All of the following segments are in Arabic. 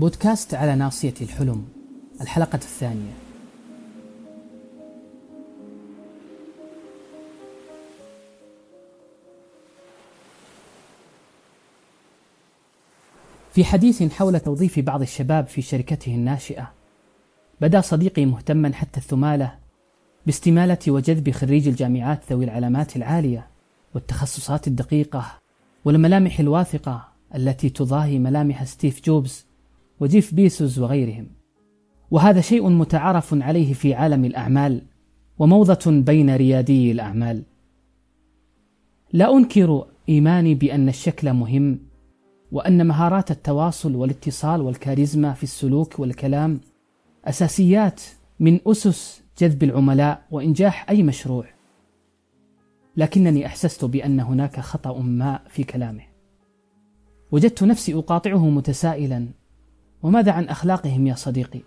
بودكاست على ناصية الحلم الحلقة الثانية. في حديث حول توظيف بعض الشباب في شركته الناشئة بدا صديقي مهتما حتى الثمالة باستمالة وجذب خريج الجامعات ذوي العلامات العالية والتخصصات الدقيقة والملامح الواثقة التي تضاهي ملامح ستيف جوبز وجيف بيسوس وغيرهم. وهذا شيء متعارف عليه في عالم الأعمال وموضة بين ريادي الأعمال. لا أنكر إيماني بأن الشكل مهم وأن مهارات التواصل والاتصال والكاريزما في السلوك والكلام أساسيات من أسس جذب العملاء وإنجاح أي مشروع. لكنني أحسست بأن هناك خطأ ما في كلامه. وجدت نفسي أقاطعه متسائلا وماذا عن أخلاقهم يا صديقي؟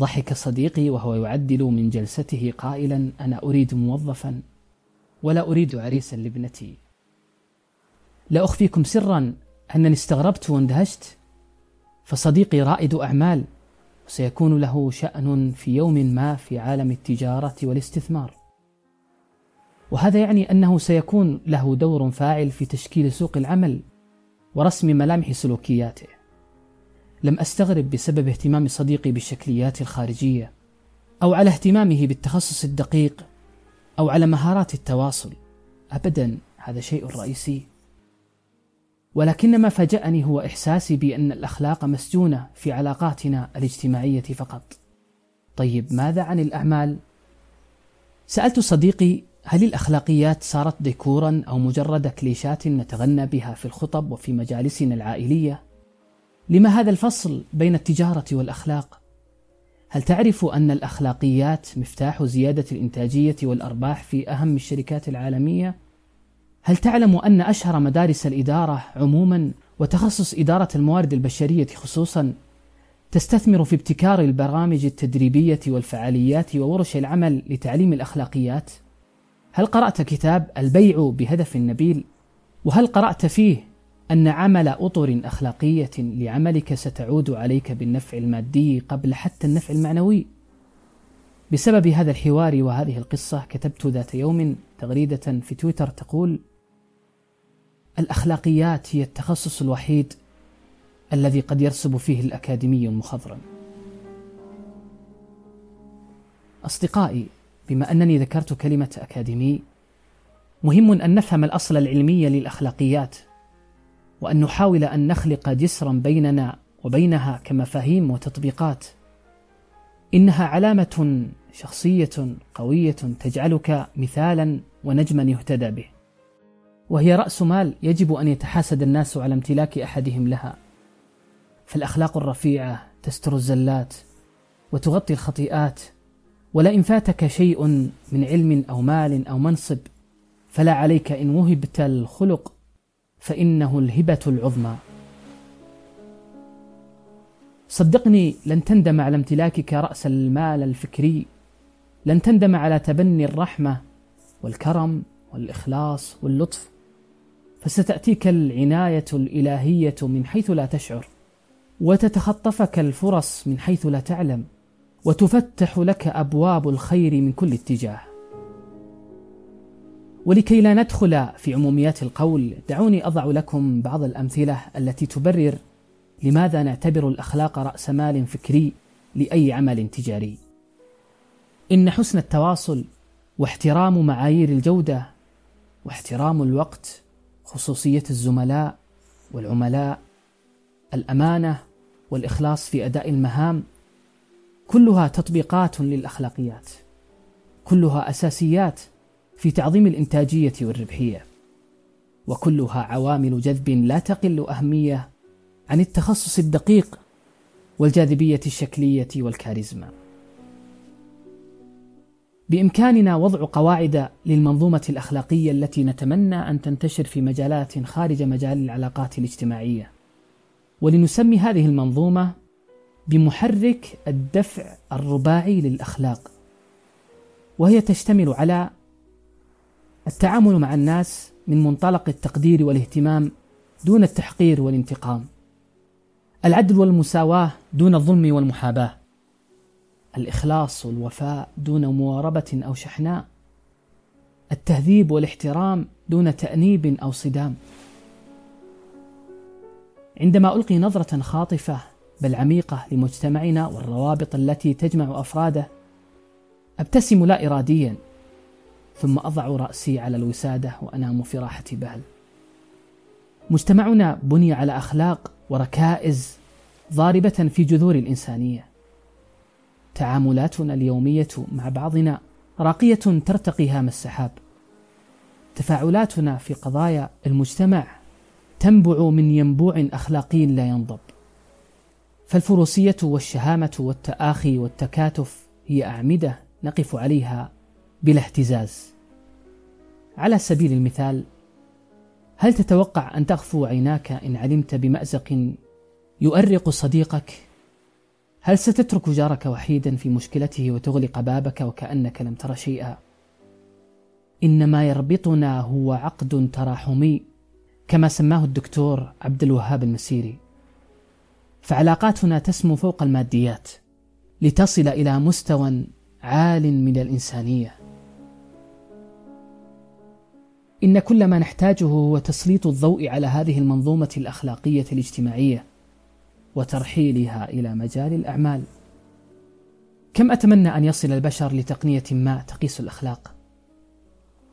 ضحك صديقي وهو يعدل من جلسته قائلا أنا أريد موظفا ولا أريد عريسا لابنتي. لا أخفيكم سرا أنني استغربت واندهشت. فصديقي رائد أعمال وسيكون له شأن في يوم ما في عالم التجارة والاستثمار. وهذا يعني أنه سيكون له دور فاعل في تشكيل سوق العمل ورسم ملامح سلوكياته. لم أستغرب بسبب اهتمام صديقي بالشكليات الخارجية أو على اهتمامه بالتخصص الدقيق أو على مهارات التواصل أبدا هذا شيء رئيسي ولكن ما فاجأني هو إحساسي بأن الأخلاق مسجونة في علاقاتنا الاجتماعية فقط. طيب ماذا عن الأعمال؟ سألت صديقي هل الأخلاقيات صارت ديكورا أو مجرد كليشات نتغنى بها في الخطب وفي مجالسنا العائلية؟ لما هذا الفصل بين التجارة والأخلاق؟ هل تعرف أن الأخلاقيات مفتاح زيادة الإنتاجية والأرباح في أهم الشركات العالمية؟ هل تعلم أن أشهر مدارس الإدارة عموما وتخصص إدارة الموارد البشرية خصوصا تستثمر في ابتكار البرامج التدريبية والفعاليات وورش العمل لتعليم الأخلاقيات؟ هل قرأت كتاب البيع بهدف نبيل؟ وهل قرأت فيه أن عمل أطر أخلاقية لعملك ستعود عليك بالنفع المادي قبل حتى النفع المعنوي؟ بسبب هذا الحوار وهذه القصة كتبت ذات يوم تغريدة في تويتر تقول: الأخلاقيات هي التخصص الوحيد الذي قد يرسب فيه الأكاديمي المخضرم. أصدقائي، بما أنني ذكرت كلمة أكاديمي، مهم أن نفهم الأصل العلمي للأخلاقيات، وأن نحاول أن نخلق جسرا بيننا وبينها كمفاهيم وتطبيقات. إنها علامة شخصية قوية تجعلك مثالا ونجما يهتدى به. وهي رأس مال يجب أن يتحاسد الناس على امتلاك أحدهم لها فالأخلاق الرفيعة تستر الزلات وتغطي الخطيئات ولئن فاتك شيء من علم أو مال أو منصب فلا عليك إن وهبت الخلق فإنه الهبة العظمى. صدقني لن تندم على امتلاكك رأس المال الفكري لن تندم على تبني الرحمة والكرم والإخلاص واللطف فستأتيك العناية الإلهية من حيث لا تشعر وتتخطفك الفرص من حيث لا تعلم وتفتح لك أبواب الخير من كل اتجاه. ولكي لا ندخل في عموميات القول دعوني أضع لكم بعض الأمثلة التي تبرر لماذا نعتبر الأخلاق رأس مال فكري لأي عمل تجاري. إن حسن التواصل واحترام معايير الجودة واحترام الوقت خصوصية الزملاء والعملاء الأمانة والإخلاص في أداء المهام كلها تطبيقات للأخلاقيات كلها أساسيات في تعظيم الإنتاجية والربحية وكلها عوامل جذب لا تقل أهمية عن التخصص الدقيق والجاذبية الشكلية والكاريزما بإمكاننا وضع قواعد للمنظومة الأخلاقية التي نتمنى أن تنتشر في مجالات خارج مجال العلاقات الاجتماعية. ولنسمي هذه المنظومة بمحرك الدفع الرباعي للأخلاق. وهي تشتمل على التعامل مع الناس من منطلق التقدير والاهتمام دون التحقير والانتقام. العدل والمساواة دون الظلم والمحاباة. الإخلاص والوفاء دون مواربة أو شحناء. التهذيب والاحترام دون تأنيب أو صدام. عندما ألقي نظرة خاطفة بل عميقة لمجتمعنا والروابط التي تجمع أفراده أبتسم لا إراديا. ثم أضع رأسي على الوسادة وأنام في راحة بهل. مجتمعنا بني على أخلاق وركائز ضاربة في جذور الإنسانية. تعاملاتنا اليومية مع بعضنا راقية ترتقي هام السحاب. تفاعلاتنا في قضايا المجتمع تنبع من ينبوع أخلاقي لا ينضب. فالفروسية والشهامة والتآخي والتكاتف هي أعمدة نقف عليها بلا اهتزاز على سبيل المثال هل تتوقع أن تغفو عيناك إن علمت بمأزق يؤرق صديقك؟ هل ستترك جارك وحيدا في مشكلته وتغلق بابك وكأنك لم تر شيئا؟ إن ما يربطنا هو عقد تراحمي كما سماه الدكتور عبد الوهاب المسيري فعلاقاتنا تسمو فوق الماديات لتصل إلى مستوى عال من الإنسانية إن كل ما نحتاجه هو تسليط الضوء على هذه المنظومة الأخلاقية الاجتماعية وترحيلها إلى مجال الأعمال. كم أتمنى أن يصل البشر لتقنية ما تقيس الأخلاق.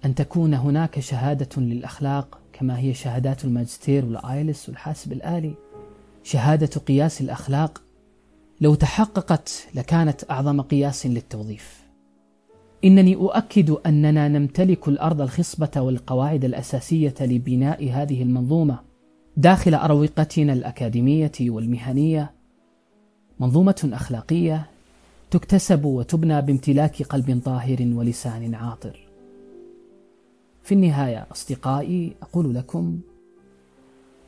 أن تكون هناك شهادة للأخلاق كما هي شهادات الماجستير والآيلس والحاسب الآلي. شهادة قياس الأخلاق لو تحققت لكانت أعظم قياس للتوظيف. إنني أؤكد أننا نمتلك الأرض الخصبة والقواعد الأساسية لبناء هذه المنظومة داخل أروقتنا الأكاديمية والمهنية منظومة أخلاقية تكتسب وتبنى بامتلاك قلب طاهر ولسان عاطر. في النهاية أصدقائي أقول لكم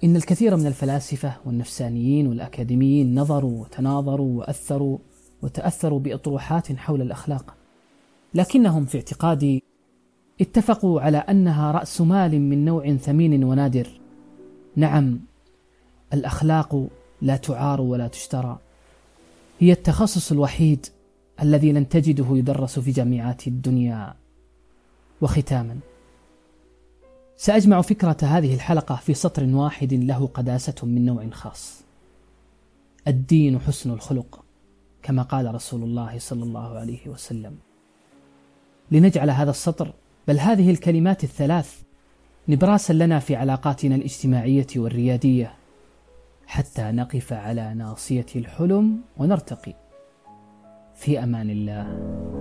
إن الكثير من الفلاسفة والنفسانيين والأكاديميين نظروا وتناظروا وأثروا وتأثروا بأطروحات حول الأخلاق. لكنهم في اعتقادي اتفقوا على أنها رأس مال من نوع ثمين ونادر. نعم الأخلاق لا تعار ولا تشترى. هي التخصص الوحيد الذي لن تجده يدرس في جامعات الدنيا. وختاما سأجمع فكرة هذه الحلقة في سطر واحد له قداسة من نوع خاص. الدين حسن الخلق كما قال رسول الله صلى الله عليه وسلم. لنجعل هذا السطر بل هذه الكلمات الثلاث نبراسا لنا في علاقاتنا الاجتماعية والريادية حتى نقف على ناصية الحلم ونرتقي. في أمان الله.